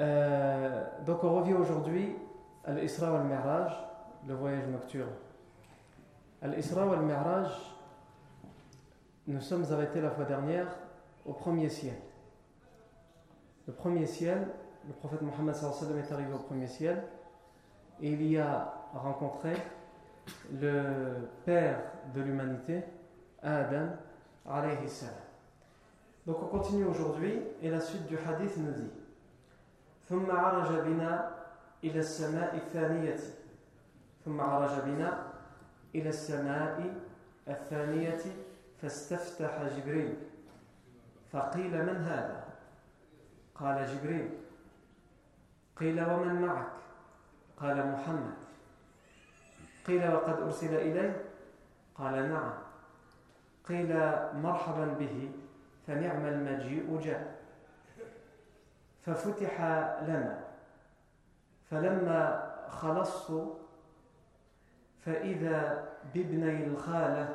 Euh, donc on revient aujourd'hui à l'Isra wal-Mi'raj, le voyage nocturne. À l'Isra wal-Mi'raj, nous sommes arrêtés la fois dernière au premier ciel. Le premier ciel, le prophète Mohammed est arrivé au premier ciel et il y a rencontré le père de l'humanité, Adam alayhi salam. Donc on continue aujourd'hui et la suite du hadith nous dit ثم عرج بنا إلى السماء الثانية. ثم عرج بنا إلى السماء الثانية فاستفتح جبريل. فقيل من هذا؟ قال جبريل. قيل ومن معك؟ قال محمد. قيل وقد أرسل إليه؟ قال نعم. قيل مرحبا به فنعم المجيء جاء. ففتح لنا. فلما خلصت فإذا بابني الخالة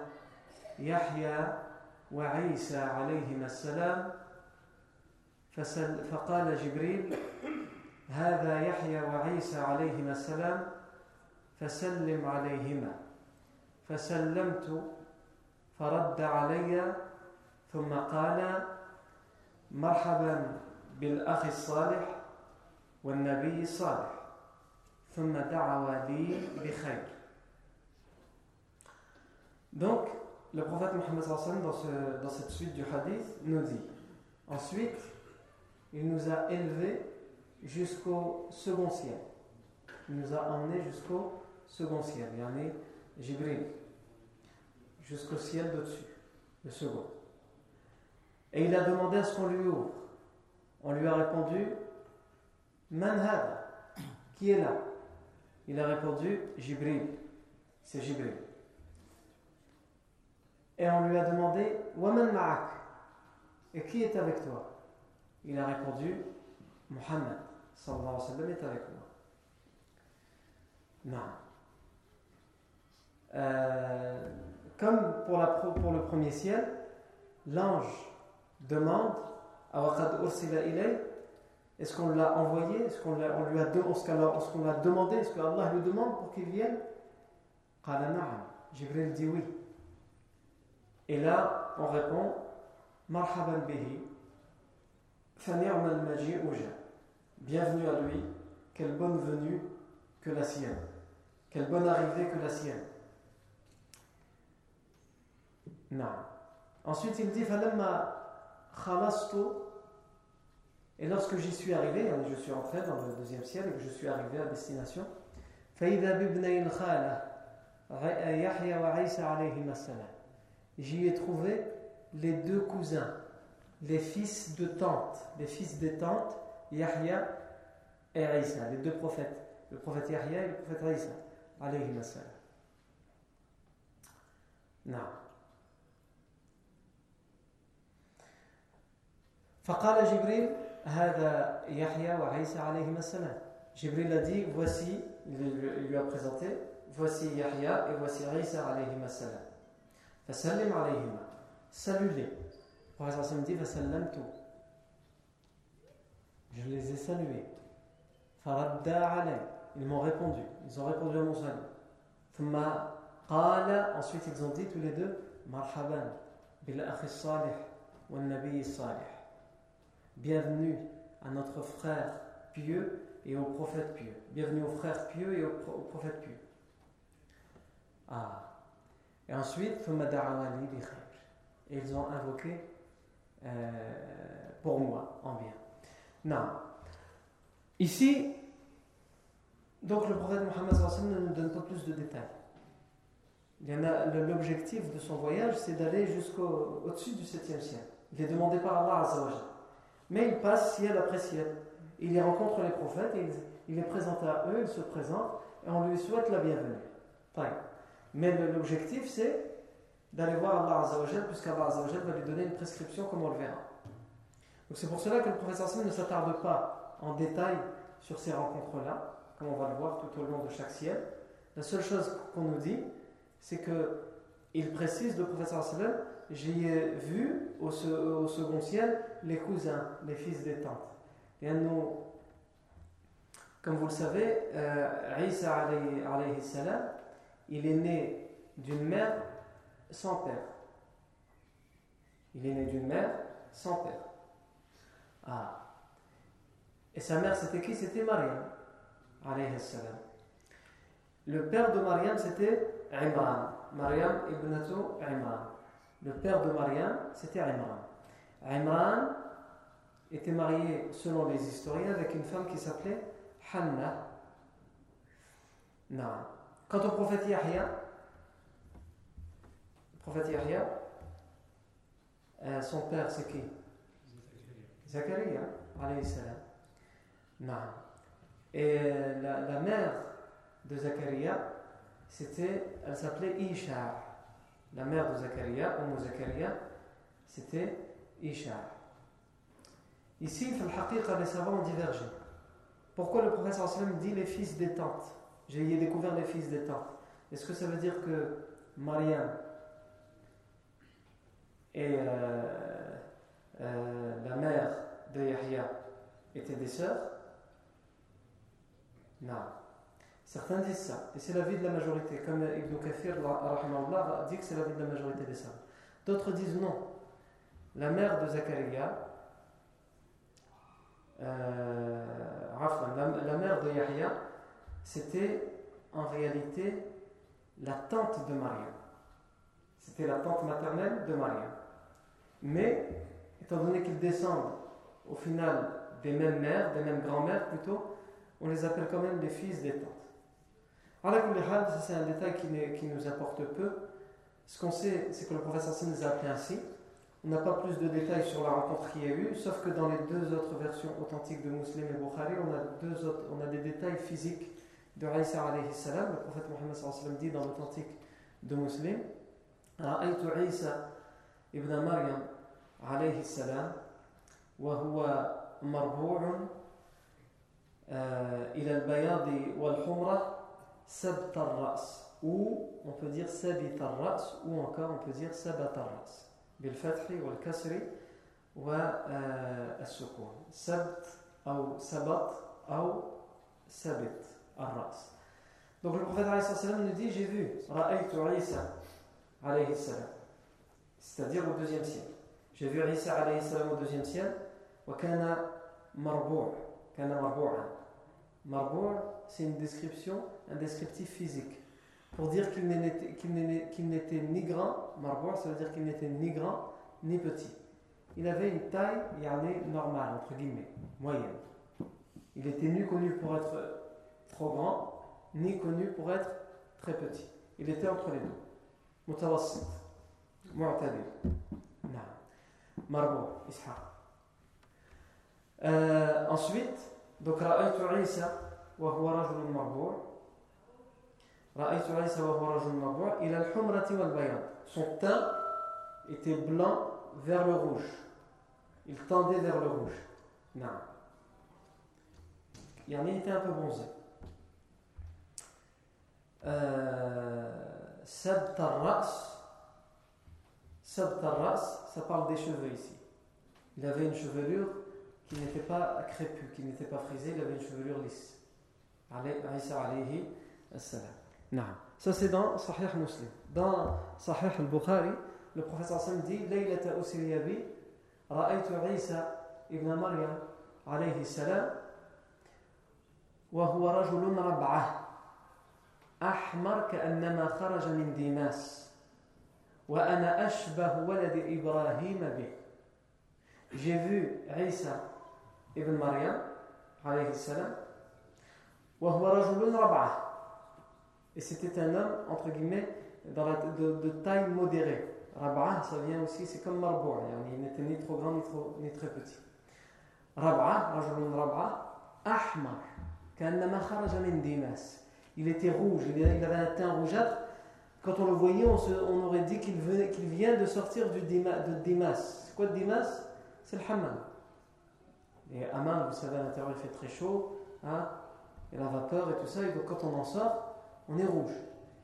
يحيى وعيسى عليهما السلام فسل فقال جبريل هذا يحيى وعيسى عليهما السلام فسلم عليهما. فسلمت فرد علي ثم قال مرحبا بالأخ الصالح والنبي الصالح ثم دعوا لي بخير Donc, le prophète Mohammed dans, ce, dans cette suite du hadith nous dit Ensuite, il nous a élevés jusqu'au second ciel. Il nous a emmenés jusqu'au second ciel, yani Jibril, jusqu'au ciel d'au-dessus, le second. Et il a demandé à ce qu'on lui ouvre. On lui a répondu Manhad, qui est là? Il a répondu Jibril, c'est Jibril. Et on lui a demandé Waman ma'ak? Et qui est avec toi? Il a répondu Muhammad sallallahu alayhi wa sallam est avec moi. Non. Euh, comme pour, le premier ciel, l'ange demande est-ce qu'on l'a envoyé? Est-ce qu'on lui a, qu'on l'a demandé Est-ce qu'Allah lui demande pour qu'il vienne? Jibril dit oui. Et là, on répond Marhaban bihi, Bienvenue à lui, quelle bonne venue que la sienne, quelle bonne arrivée que la sienne. Non. Ensuite, il dit Falamma khalastu et lorsque j'y suis arrivé, hein, je suis entré dans le deuxième ciel et que je suis arrivé à destination, j'y ai trouvé les deux cousins, les fils de tante, les fils des tantes, Yahya et Isa, les deux prophètes, le prophète Yahya et le prophète Isa, alayhi salam. Non. فقال جبريل Jibril a dit voici, il lui a présenté, voici Yahya et voici Isa alayhi salam. Fasallim alayhima. Salue-les. Le dit Fasallamtu. Je les ai salués. Faradda alay. Ils m'ont répondu. Ils ont répondu à mon salut. Thumma qala. Ensuite ils ont dit tous les deux Marhaban bil akhi salih wa nabi salih bienvenue à notre frère pieux et au prophète pieux. Bienvenue aux frères pieux et aux, prophètes pieux. Ah. Et ensuite, ils ont invoqué euh, pour moi en bien. Non. Ici, donc le prophète Mohammed ne nous donne pas plus de détails. L'objectif de son voyage, c'est d'aller jusqu'au-dessus du 7e ciel. Il est demandé par Allah Azzawajal. Mais il passe ciel après ciel. Il y rencontre les prophètes, il, est présenté à eux, il se présente, et on lui souhaite la bienvenue. Mais l'objectif, c'est d'aller voir Allah Azzawajal, puisqu'Allah Azzawajal va lui donner une prescription comme on le verra. Donc c'est pour cela que le professeur Hassan ne s'attarde pas en détail sur ces rencontres-là, comme on va le voir tout au long de chaque ciel. La seule chose qu'on nous dit, c'est que il précise, le professeur Hassan, j'y ai vu au, second ciel les cousins, les fils des tantes. Et nous, comme vous le savez, euh, Isa alayhi, salam, il est né d'une mère sans père. Il est né d'une mère sans père. Ah. Et sa mère, c'était qui? C'était Mariam, alayhi salam. Le père de Mariam, c'était Imran. Mariam ibnatu Imran. Le père de Mariam, c'était Imran. Imran, était marié, selon les historiens, avec une femme qui s'appelait Hanna. Quant au prophète Yahya, prophète euh, son père c'est qui? Non. Et euh, la, mère de Zachariah, c'était, elle s'appelait Isha. La mère de Zachariah, Umm Zachariah, c'était Isha. Ici, les savants ont divergé. Pourquoi le professeur sallam dit les fils des tantes J'ai découvert les fils des tantes. Est-ce que ça veut dire que Mariam et euh, euh, la mère de Yahya étaient des sœurs? Non. Certains disent ça, et c'est l'avis de la majorité, comme Ibn Kathir dit que c'est l'avis de la majorité des savants. D'autres disent non. La mère de Zachariah euh, la, mère de Yahya, c'était en réalité la tante de Mariam. C'était la tante maternelle de Mariam. Mais, étant donné qu'ils descendent au final des mêmes mères, des mêmes grand-mères plutôt, on les appelle quand même les fils des tantes c'est un détail qui, nous importe peu. Ce qu'on sait, c'est que le prophète Sassim les a appelés ainsi. On n'a pas plus de détails sur la rencontre qu'il y a eu, sauf que dans les deux autres versions authentiques de Muslim et Bukhari, on a, deux autres, on a des détails physiques de Raïsa alayhi salam. Le prophète Mohammed sallam dit dans l'authentique de Muslim Ra'aytu Isa ibn Maryam alayhi salam wa huwa marbu'un euh, ila al-bayadi wal-humrah sabt ras ou on peut dire sabit ras ou encore on peut dire sabat ras bil fathi wal kasri wa euh, as-sukun sabt ou sabat ou sabit ras donc le prophète nous dit j'ai vu ra'aytu Isa alayhi salam c'est-à-dire au deuxième siècle j'ai vu Isa alayhi salam au deuxième siècle wa kana marbu' kana marbu'an. مربوع c'est une description un descriptif physique pour dire qu'il n'était ni grand, marbour, ça veut dire qu'il n'était ni grand ni petit. Il avait une taille normale, entre guillemets, moyenne. Il était ni connu pour être trop grand, ni connu pour être très petit. Il était entre les deux. Mutawassit, mu'tadil. Marbour, Ishaq. Euh, ensuite, donc, Ra'aytu Isa, wa huwa rajulun marbour. Son teint était blanc vers le rouge. Il tendait vers le rouge. Non. Yani était un peu bronzé. Al-Ras. Sabt al-Ras, ça parle des cheveux ici. Il avait une chevelure qui n'était pas crépue, qui n'était pas frisée, il avait une chevelure lisse. alayhi salam. Ça c'est dans Sahih Muslim. Dans Sahih al-Bukhari, le professeur Sam dit Laylata usriya bi, ra'aytu Isa ibn Maryam alayhi salam, وهو رجل ربعه أحمر كأنما خرج من ديماس وأنا أشبه ولد إبراهيم به J'ai vu Isa ibn Maryam alayhi salam وهو رجل ربعه Et c'était un homme, entre guillemets, dans la, de, de, taille modérée. Rab'a, ça vient aussi, c'est comme Marboua, il n'était ni trop grand ni, trop, ni très petit. Rab'a, Rajulun Rab'a, Ahmar, كأنما خرج من ديماس. Il était rouge, il avait un teint rougeâtre. Quand on le voyait, on, se, on aurait dit qu'il qu vient de sortir du Dima, de Dimas. C'est quoi Dimas C'est le hammam. Et Amman, vous savez, à l'intérieur, il fait très chaud, hein, et la vapeur et tout ça, et donc quand on en sort, on est rouge.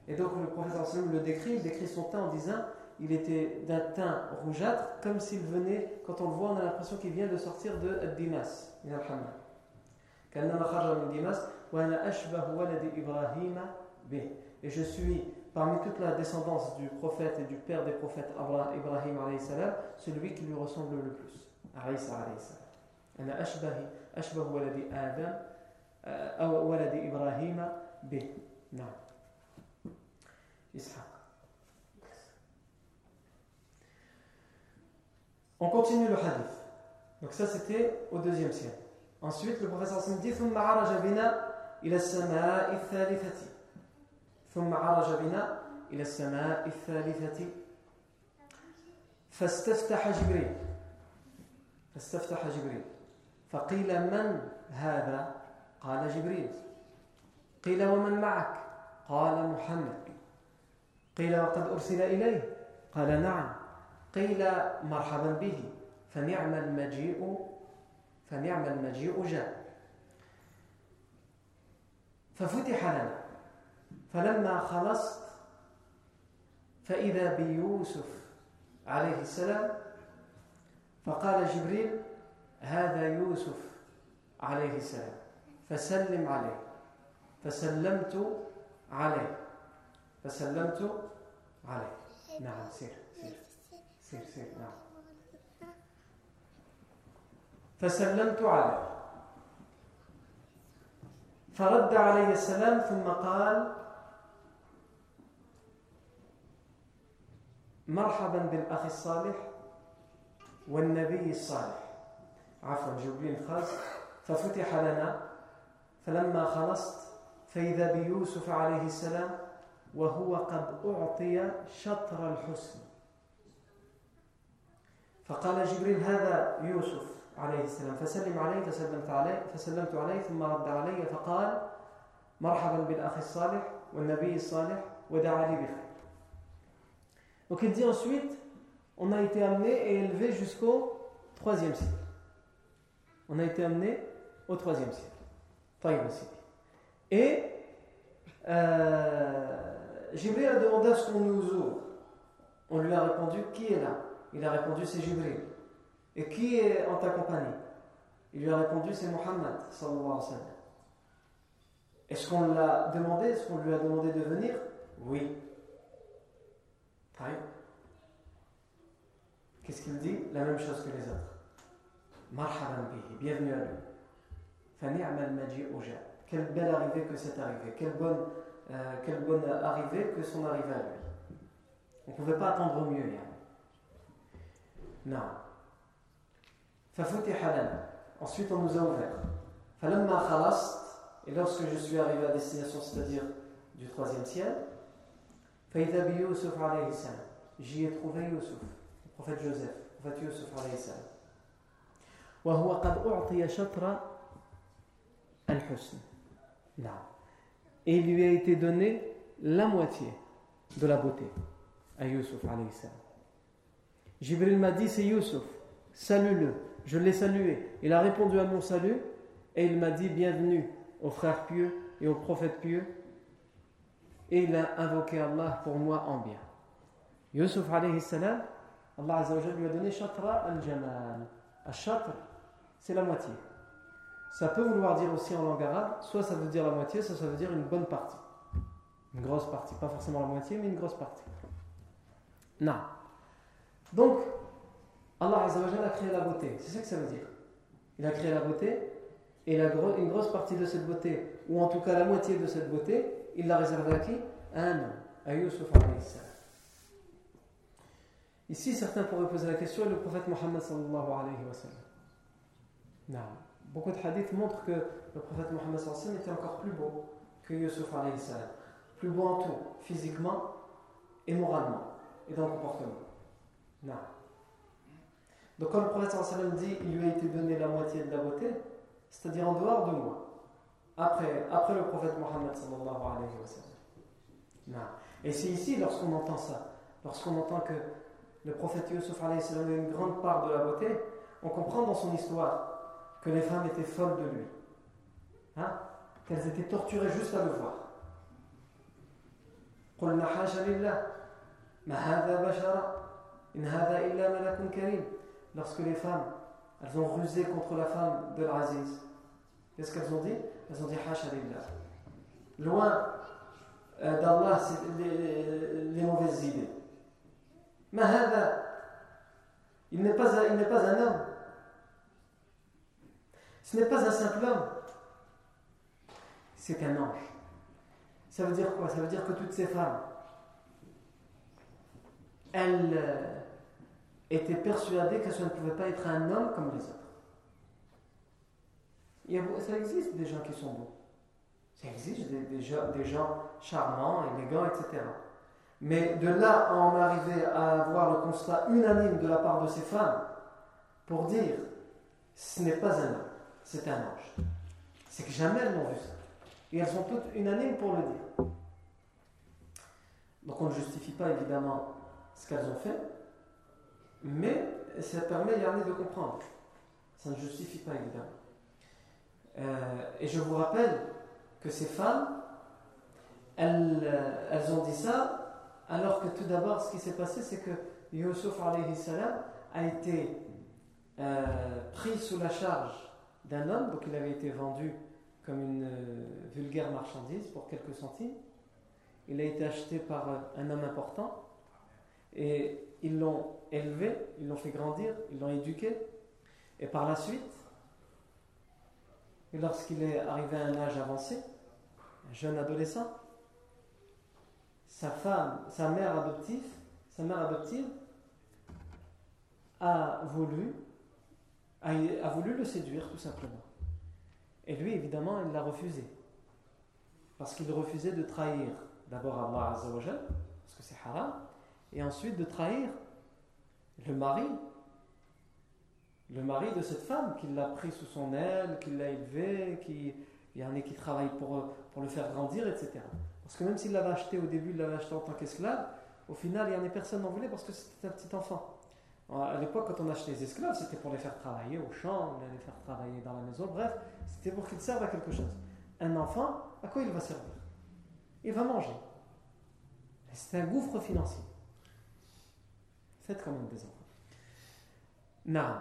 Et donc le professeur le décrit, il décrit son teint en disant il était d'un teint rougeâtre, comme s'il venait, quand on le voit, on a l'impression qu'il vient de sortir de Dimas, Et je suis, parmi toute la descendance du prophète et du père des prophètes Ibrahim, celui qui lui ressemble le plus. أنا أشبه أشبه ولد آدم أو ولد إبراهيم به non. Ishaq. On continue le hadith. Donc ça c'était au deuxième siècle. Ensuite le professeur Sam dit ثم عرج بنا إلى السماء الثالثة ثم عرج بنا إلى السماء الثالثة فاستفتح جبريل فاستفتح جبريل فقيل من هذا؟ قال جبريل. قيل ومن معك؟ قال محمد. قيل وقد أرسل إليه؟ قال نعم. قيل مرحبا به. فنعم المجيء فنعم المجيء جاء. ففتح لنا. فلما خلصت فإذا بيوسف عليه السلام فقال جبريل هذا يوسف عليه السلام. فسلم عليه. فسلمت عليه. فسلمت عليه. نعم سير سير. سير سير نعم. فسلمت عليه. فرد عليه السلام ثم قال مرحبا بالأخ الصالح والنبي الصالح. عفوا جبريل خاص ففتح لنا فلما خلصت فإذا بيوسف عليه السلام وهو قد أعطي شطر الحسن. فقال جبريل هذا يوسف عليه السلام. فسلم عليه فسلمت عليه فسلمت عليه ثم رد علي فقال مرحبا بالأخ الصالح والنبي الصالح ودعا لي بخير. Donc il dit ensuite, on a été amené et élevé jusqu'au troisième siècle. On a été amené au troisième siècle. Et euh, Jibril a demandé à ce qu'on nous ouvre. On lui a répondu Qui est là? Il a répondu C'est Jibril. Et qui est en ta compagnie? Il lui a répondu C'est Muhammad. Est-ce qu'on l'a demandé? Est-ce qu'on lui a demandé de venir? Oui. Qu'est-ce qu'il dit? La même chose que les autres. Bienvenue à lui. Quelle belle arrivée que c'est arrivé. Quelle bonne, euh, quelle bonne arrivée que son arrivée à lui. On ne pouvait pas attendre mieux. Non. Ensuite, on nous a ouvert. Et lorsque je suis arrivé à destination, c'est-à-dire du troisième ciel, j'y ai trouvé Yusuf, le prophète Joseph, le prophète Yusuf alayhi salam. وهو قد أعطي شطر الحسن et il lui a été donné la moitié de la beauté à Yusuf alayhi salam. Jibril m'a dit c'est Yusuf. salue-le. Je l'ai salué. Il a répondu à mon salut et il m'a dit bienvenue aux frères pieux et aux prophètes pieux. Et il a invoqué Allah pour moi en bien. Yusuf alayhi salam, Allah Azza lui a donné shatra al-jamal. Al-shatr, c'est la moitié. Ça peut vouloir dire aussi en langue arabe, soit ça veut dire la moitié, soit ça veut dire une bonne partie. Une grosse partie, pas forcément la moitié, mais une grosse partie. Non. Donc, Allah a créé la beauté. C'est ça que ça veut dire. Il a créé la beauté, et une grosse partie de cette beauté, ou en tout cas la moitié de cette beauté, il l'a réservée à qui? À un homme, à Yusuf Ici, certains pourraient poser la question, le prophète Mohammed sallallahu alayhi wa sallam. Non. Beaucoup de hadiths montrent que le prophète Mohammed était encore plus beau que Yusuf. Plus beau en tout, physiquement et moralement, et dans le comportement. Non. Donc quand le prophète dit il lui a été donné la moitié de la beauté, c'est-à-dire en dehors de moi, après, après le prophète Mohammed sallallahu alayhi wa sallam. Et c'est ici, lorsqu'on entend ça, lorsqu'on entend que le prophète Yusuf a une grande part de la beauté, on comprend dans son histoire que les femmes étaient folles de lui. Hein? Qu'elles étaient torturées juste à le voir. Lorsque les femmes, elles ont rusé contre la femme de l'Aziz, qu'est-ce qu'elles ont dit? Elles ont dit Loin euh, d'Allah, les, les mauvaises idées. Il n'est pas, il n'est pas un homme. Ce n'est pas un simple homme. C'est un ange. Ça veut dire quoi? Ça veut dire que toutes ces femmes, elles euh, étaient persuadées que ce ne pouvait pas être un homme comme les autres. Ça existe des gens qui sont beaux. Ça existe des, des, gens, des gens charmants, élégants, etc. Mais de là à en arriver à avoir le constat unanime de la part de ces femmes pour dire ce n'est pas un homme, c'est un ange. C'est que jamais elles n'ont vu ça. Et elles sont toutes unanimes pour le dire. Donc on ne justifie pas évidemment ce qu'elles ont fait, mais ça permet Yannick de comprendre. Ça ne justifie pas évidemment. Euh, et je vous rappelle que ces femmes, elles, euh, elles ont dit ça alors que tout d'abord, ce qui s'est passé, c'est que Yusuf a été euh, pris sous la charge d'un homme, donc il avait été vendu comme une euh, vulgaire marchandise pour quelques centimes. Il a été acheté par euh, un homme important et ils l'ont élevé, ils l'ont fait grandir, ils l'ont éduqué. Et par la suite, lorsqu'il est arrivé à un âge avancé, un jeune adolescent, sa femme, sa mère adoptive, sa mère adoptive a voulu, a, voulu le séduire tout simplement. Et lui, évidemment, il l'a refusé. Parce qu'il refusait de trahir d'abord Allah Azzawajal, parce que c'est haram, et ensuite de trahir le mari, le mari de cette femme qui l'a pris sous son aile, qui l'a élevé, qui, il y en a qui travaillent pour, pour le faire grandir, etc. Parce que même s'il l'avait acheté au début, il l'avait acheté en tant qu'esclave, au final, il y en a personne n'en voulait parce que c'était un petit enfant. À l'époque, quand on achetait les esclaves, c'était pour les faire travailler au champ, les faire travailler dans la maison, bref, c'était pour qu'ils servent à quelque chose. Un enfant, à quoi il va servir? Il va manger. C'est un gouffre financier. Faites quand même des enfants. Non.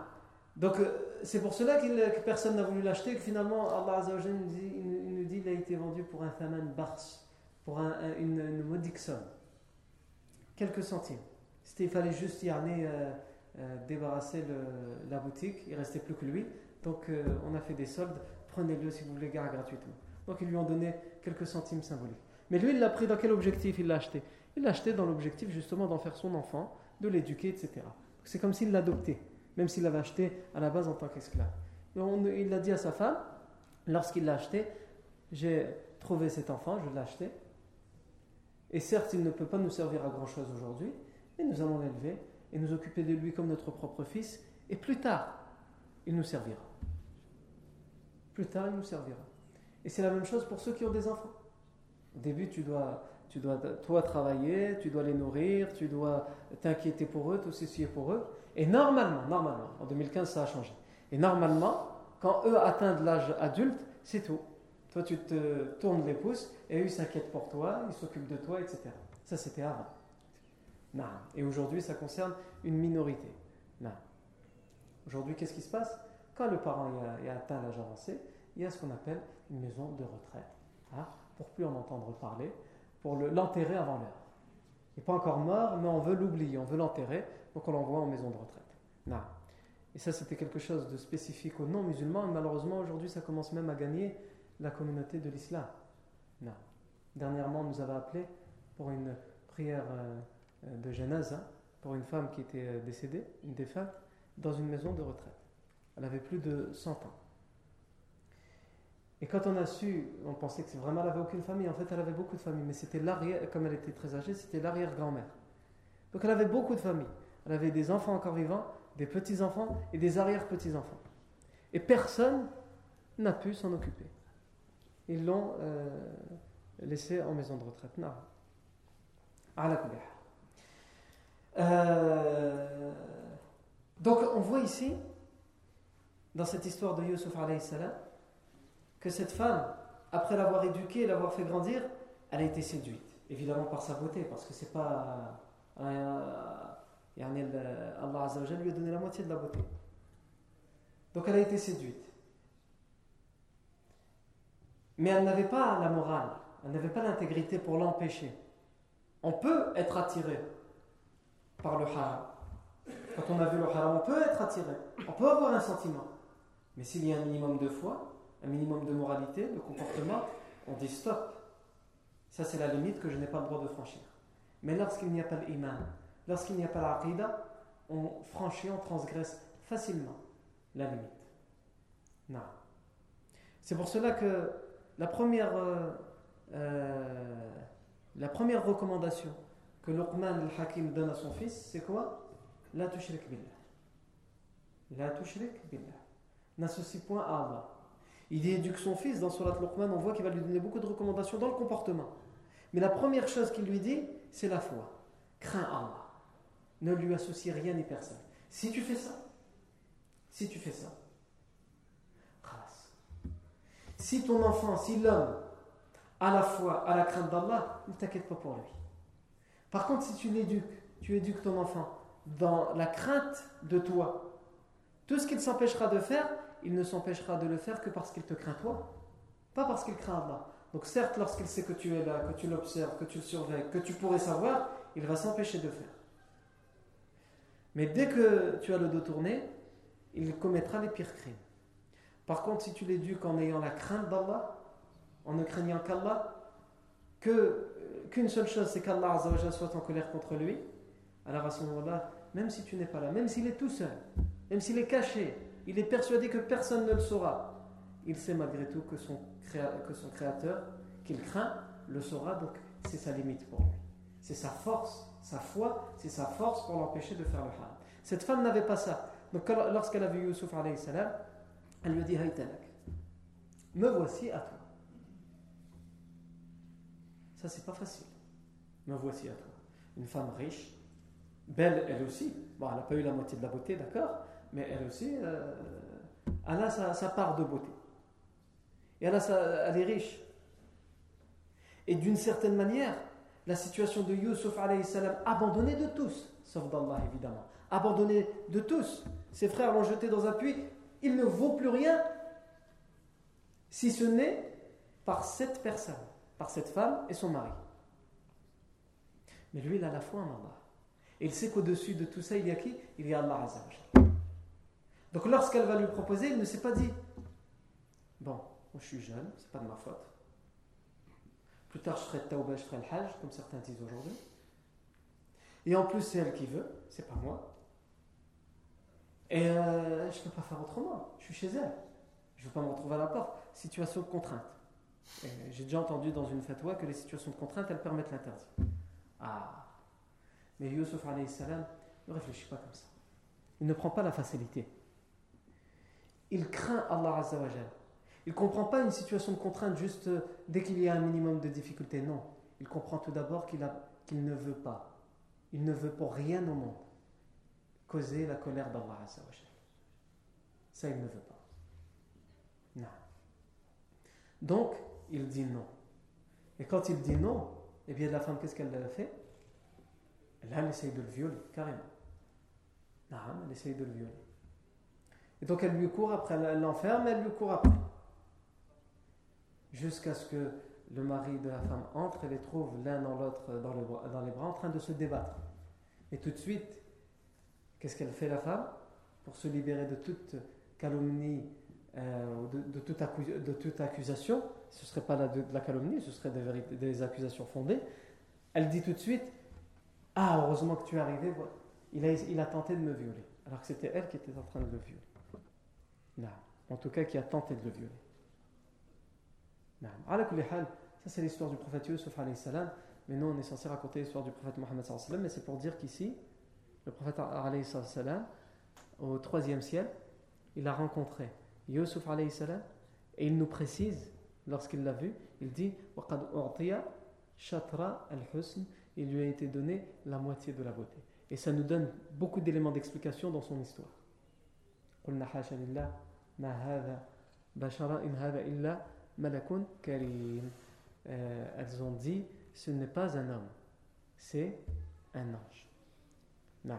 Donc, euh, c'est pour cela que personne n'a voulu l'acheter, que finalement, Allah il nous dit qu'il a été vendu pour un thaman bars pour une, modique somme. Quelques centimes. Il fallait juste y aller euh, débarrasser la boutique, il restait plus que lui. Donc euh, on a fait des soldes, prenez-le si vous voulez gare gratuitement. Donc ils lui ont donné quelques centimes symboliques. Mais lui, il l'a pris dans quel objectif il l'a acheté? Il l'a acheté dans l'objectif justement d'en faire son enfant, de l'éduquer, etc. C'est comme s'il l'adoptait, même s'il l'avait acheté à la base en tant qu'esclave. Il l'a dit à sa femme, lorsqu'il l'a acheté, j'ai trouvé cet enfant, je l'ai acheté, et certes, il ne peut pas nous servir à grand-chose aujourd'hui, mais nous allons l'élever et nous occuper de lui comme notre propre fils, et plus tard, il nous servira. Plus tard, il nous servira. Et c'est la même chose pour ceux qui ont des enfants. Au début, tu dois, tu dois toi travailler, tu dois les nourrir, tu dois t'inquiéter pour eux, tout ceci est pour eux. Et normalement, normalement, en 2015, ça a changé. Et normalement, quand eux atteignent l'âge adulte, c'est tout. Toi, tu te tournes les pouces et eux, ils s'inquiètent pour toi, ils s'occupent de toi, etc. Ça, c'était avant. Et aujourd'hui, ça concerne une minorité. Aujourd'hui, qu'est-ce qui se passe? Quand le parent est atteint l'âge avancé, il y a ce qu'on appelle une maison de retraite. Hein, pour plus en entendre parler, pour l'enterrer avant l'heure. Il n'est pas encore mort, mais on veut l'oublier, on veut l'enterrer, donc on l'envoie en maison de retraite. Non. Et ça, c'était quelque chose de spécifique aux non-musulmans, et malheureusement, aujourd'hui, ça commence même à gagner la communauté de l'islam. Dernièrement, on nous avait appelé pour une prière euh, de genèse, hein, pour une femme qui était euh, décédée, une défunte, dans une maison de retraite. Elle avait plus de 100 ans. Et quand on a su, on pensait que vraiment elle n'avait aucune famille. En fait, elle avait beaucoup de familles, mais c'était l'arrière, comme elle était très âgée, c'était l'arrière-grand-mère. Donc elle avait beaucoup de familles. Elle avait des enfants encore vivants, des petits-enfants et des arrière-petits-enfants. Et personne n'a pu s'en occuper. Ils l'ont euh, laissé en maison de retraite. Non. Euh, donc on voit ici, dans cette histoire de Yusuf salam, que cette femme, après l'avoir éduquée, l'avoir fait grandir, elle a été séduite. Évidemment par sa beauté, parce que c'est pas. Euh, Allah Azzawajal lui a donné la moitié de la beauté. Donc elle a été séduite. Mais elle n'avait pas la morale, elle n'avait pas l'intégrité pour l'empêcher. On peut être attiré par le haram. Quand on a vu le haram, on peut être attiré, on peut avoir un sentiment. Mais s'il y a un minimum de foi, un minimum de moralité, de comportement, on dit stop. Ça, c'est la limite que je n'ai pas le droit de franchir. Mais lorsqu'il n'y a pas l'iman, lorsqu'il n'y a pas l'aqidah, on franchit, on transgresse facilement la limite. Non. C'est pour cela que la première, euh, euh, la première recommandation que Luqman al-Hakim donne à son fils, c'est quoi? La tushrik billah. La tushrik billah. N'associe point à Allah. Il éduque son fils dans Surat Luqman, on voit qu'il va lui donner beaucoup de recommandations dans le comportement. Mais la première chose qu'il lui dit, c'est la foi. Crains Allah. Ne lui associe rien ni personne. Si tu fais ça, si tu fais ça, si ton enfant, si l'homme a la foi, a la crainte d'Allah, ne t'inquiète pas pour lui. Par contre, si tu l'éduques, tu éduques ton enfant dans la crainte de toi, tout ce qu'il s'empêchera de faire, il ne s'empêchera de le faire que parce qu'il te craint toi, pas parce qu'il craint Allah. Donc certes, lorsqu'il sait que tu es là, que tu l'observes, que tu le surveilles, que tu pourrais savoir, il va s'empêcher de faire. Mais dès que tu as le dos tourné, il commettra les pires crimes. Par contre, si tu l'éduques en ayant la crainte d'Allah, en ne craignant qu'Allah, qu'une seule chose, c'est qu'Allah soit en colère contre lui, alors à ce moment-là, même si tu n'es pas là, même s'il est tout seul, même s'il est caché, il est persuadé que personne ne le saura. Il sait malgré tout que son, que son créateur, qu'il craint, le saura, donc c'est sa limite pour lui. C'est sa force, sa foi, c'est sa force pour l'empêcher de faire le haram. Cette femme n'avait pas ça. Donc lorsqu'elle a vu Yusuf, elle lui a dit Me voici à toi. Ça, c'est pas facile. Me voici à toi. Une femme riche, belle elle aussi. Bon, elle n'a pas eu la moitié de la beauté, d'accord mais elle aussi, euh, elle a sa, part de beauté. Et elle, elle est riche. Et d'une certaine manière, la situation de Yusuf, salam, abandonné de tous, sauf d'Allah évidemment, abandonné de tous, ses frères l'ont jeté dans un puits, il ne vaut plus rien si ce n'est par cette personne, par cette femme et son mari. Mais lui, il a la foi en Allah. Et il sait qu'au-dessus de tout ça, il y a qui? Il y a Allah Azzawajal. Donc lorsqu'elle va lui proposer, il ne s'est pas dit Bon, je suis jeune, c'est pas de ma faute. Plus tard, je ferai tawbah, je ferai le hajj, comme certains disent aujourd'hui. Et en plus, c'est elle qui veut, c'est pas moi. Et euh, je ne peux pas faire autrement, je suis chez elle. Je ne veux pas me retrouver à la porte. Situation de contrainte. J'ai déjà entendu dans une fatwa que les situations de contrainte, elles permettent l'interdit. Ah Mais Yusuf salam ne réfléchit pas comme ça. Il ne prend pas la facilité il craint Allah Azzawajal. Il ne comprend pas une situation de contrainte juste euh, dès qu'il y a un minimum de difficulté. Non. Il comprend tout d'abord qu'il ne veut pas. Il ne veut pour rien au monde causer la colère d'Allah. Ça, il ne veut pas. Non. Donc, il dit non. Et quand il dit non, eh bien la femme, qu'est-ce qu'elle a fait? Elle essaye de le violer, carrément. Non, elle essaye de le violer. Et donc elle lui court après, elle l'enferme, elle lui court après. Jusqu'à ce que le mari de la femme entre et les trouve l'un dans l'autre dans, les bras en train de se débattre. Et tout de suite, qu'est-ce qu'elle fait la femme? Pour se libérer de toute calomnie, euh, de, toute accusation, ce ne serait pas de, la calomnie, ce serait des, accusations fondées, elle dit tout de suite Ah, heureusement que tu es arrivé, il a, tenté de me violer. Alors que c'était elle qui était en train de le violer. Non. En tout cas, qui a tenté de le violer. Ça, c'est l'histoire du prophète Yusuf, mais nous, on est censé raconter l'histoire du prophète Mohammed, mais c'est pour dire qu'ici, le prophète, au troisième ciel, il a rencontré Yusuf, salam, et il nous précise, lorsqu'il l'a vu, il dit shatra il lui a été donné la moitié de la beauté. Et ça nous donne beaucoup d'éléments d'explication dans son histoire. Euh, elles ont dit ce n'est pas un homme, c'est un ange. Non.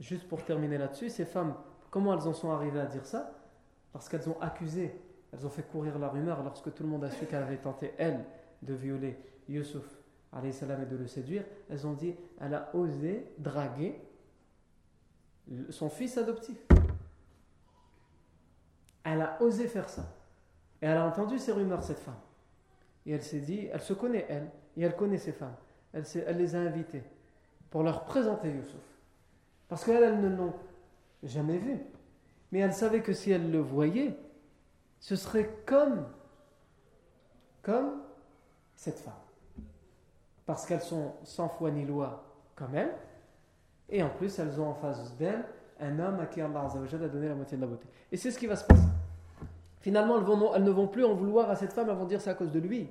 Juste pour terminer là-dessus, ces femmes, comment elles en sont arrivées à dire ça? Parce qu'elles ont accusé, elles ont fait courir la rumeur lorsque tout le monde a su qu'elle avait tenté, elle, de violer Yusuf salam, et de le séduire. Elles ont dit elle a osé draguer son fils adoptif. Elle a osé faire ça. Et elle a entendu ces rumeurs, cette femme. Et elle s'est dit, elle se connaît, elle, et elle connaît ces femmes. Elle, elle les a invitées pour leur présenter Youssouf. Parce qu'elles, elles ne l'ont jamais vu. Mais elle savait que si elle le voyait, ce serait comme, comme cette femme. Parce qu'elles sont sans foi ni loi comme elle. Et en plus, elles ont en face d'elles un homme à qui Allah a donné la moitié de la beauté. Et c'est ce qui va se passer. Finalement, elles, ne vont plus en vouloir à cette femme, elles vont dire c'est à cause de lui.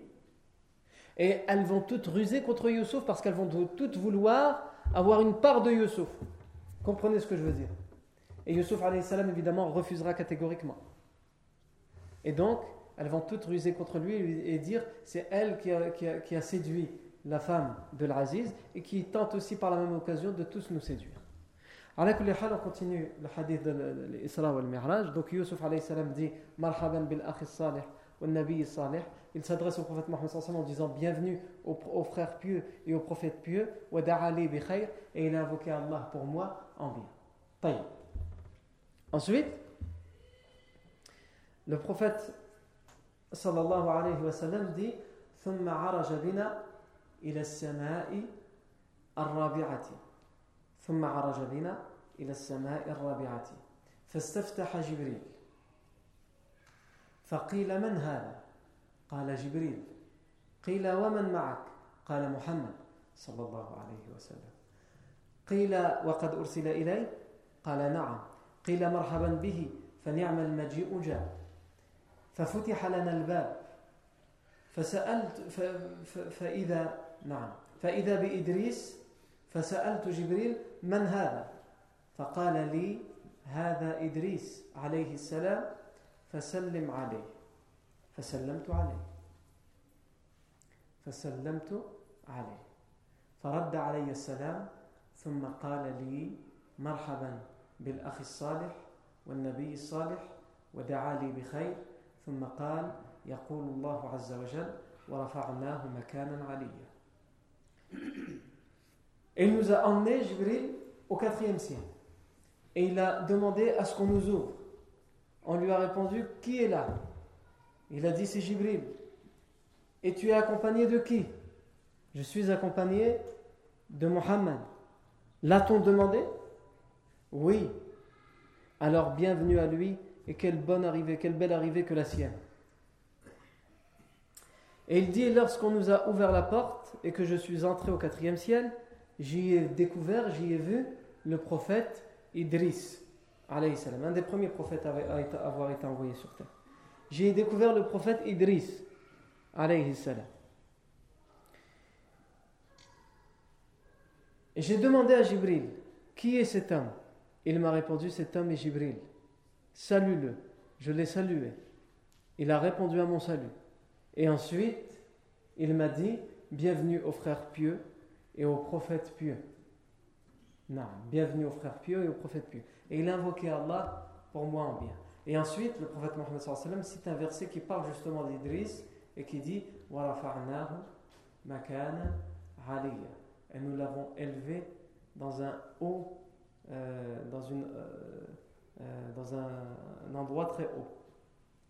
Et elles vont toutes ruser contre Youssouf parce qu'elles vont toutes vouloir avoir une part de Youssouf. Comprenez ce que je veux dire. Et Youssouf, salam, évidemment, refusera catégoriquement. Et donc, elles vont toutes ruser contre lui et dire c'est elle qui a, qui a séduit la femme de l'Aziz et qui tente aussi par la même occasion de tous nous séduire. على كل حال on continue le hadith de l'Isra wal Mi'raj donc Yusuf alayhi salam dit marhaban bil akhi salih wa nabi salih il s'adresse au prophète Mohammed sallallahu en disant bienvenue aux, aux, frères pieux et aux prophètes pieux wa da'ali bi khair et il a invoqué Allah pour moi en bien طيب ensuite le prophète sallallahu alayhi wa sallam dit ثم عرج بنا إلى السماء الرابعة ثم عرج بنا إلى السماء الرابعة فاستفتح جبريل فقيل من هذا قال جبريل قيل ومن معك قال محمد صلى الله عليه وسلم قيل وقد أرسل إلي قال نعم قيل مرحبا به فنعم المجيء جاء. ففتح لنا الباب. فسألت فإذا نعم فإذا بإدريس فسألت جبريل من هذا؟ فقال لي هذا إدريس عليه السلام فسلم عليه. فسلمت عليه. فسلمت عليه. فرد علي السلام ثم قال لي مرحبا. بالأخ الصالح والنبي الصالح ودعا لي بخير ثم قال يقول الله عز وجل ورفعناه مكانا عليا Il nous a emmenés, Jibril, au quatrième ciel. Et il a demandé à ce qu'on nous ouvre. On lui a répondu Qui est là Il a dit C'est Jibril. Et tu es accompagné de qui Je suis accompagné de Mohammed. L'a-t-on demandé Oui. Alors bienvenue à lui et quelle bonne arrivée, quelle belle arrivée que la sienne. Et il dit lorsqu'on nous a ouvert la porte et que je suis entré au quatrième ciel, j'y ai découvert, j'y ai vu le prophète Idris, un des premiers prophètes à avoir été envoyé sur terre. j'ai découvert le prophète Idris, salam. Et j'ai demandé à Jibril, qui est cet homme? Il m'a répondu, cet homme est Jibril. Salue-le. Je l'ai salué. Il a répondu à mon salut. Et ensuite, il m'a dit, bienvenue aux frères pieux et aux prophètes pieux. Non, bienvenue aux frères pieux et aux prophètes pieux. Et il a invoqué Allah pour moi en bien. Et ensuite, le prophète Mohammed cite un verset qui parle justement d'Idris et qui dit Et nous l'avons élevé dans un haut, dans, une, euh, euh, dans un, endroit très haut.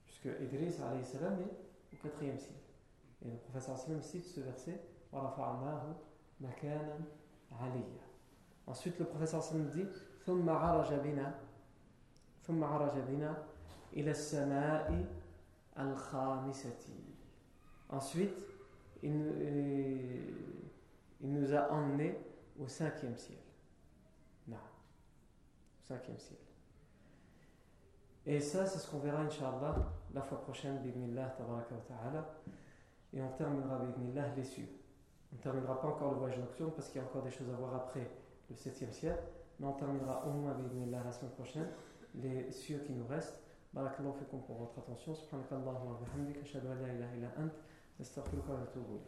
Puisque Idris salam est au quatrième siècle. Et le prophète sallam cite ce verset Ensuite, le prophète sallam dit ثم عرج بنا ثم عرج بنا إلى السماء الخامسة Ensuite, il, il nous a emmenés au cinquième ciel. Non. Au cinquième ciel. Et ça, c'est ce qu'on verra, Inch'Allah, la fois prochaine, wa ta'ala. Et on terminera, b'idnillah, les cieux. On ne terminera pas encore le voyage nocturne parce qu'il y a encore des choses à voir après le septième ciel. Mais on terminera au moins, b'idnillah, la semaine prochaine, les cieux qui nous restent. Barakallahu fikum pour votre attention. Subhanakallahu wa bihamdik. Ashhadu an la ilaha ant. Astaghfiruka wa atubu.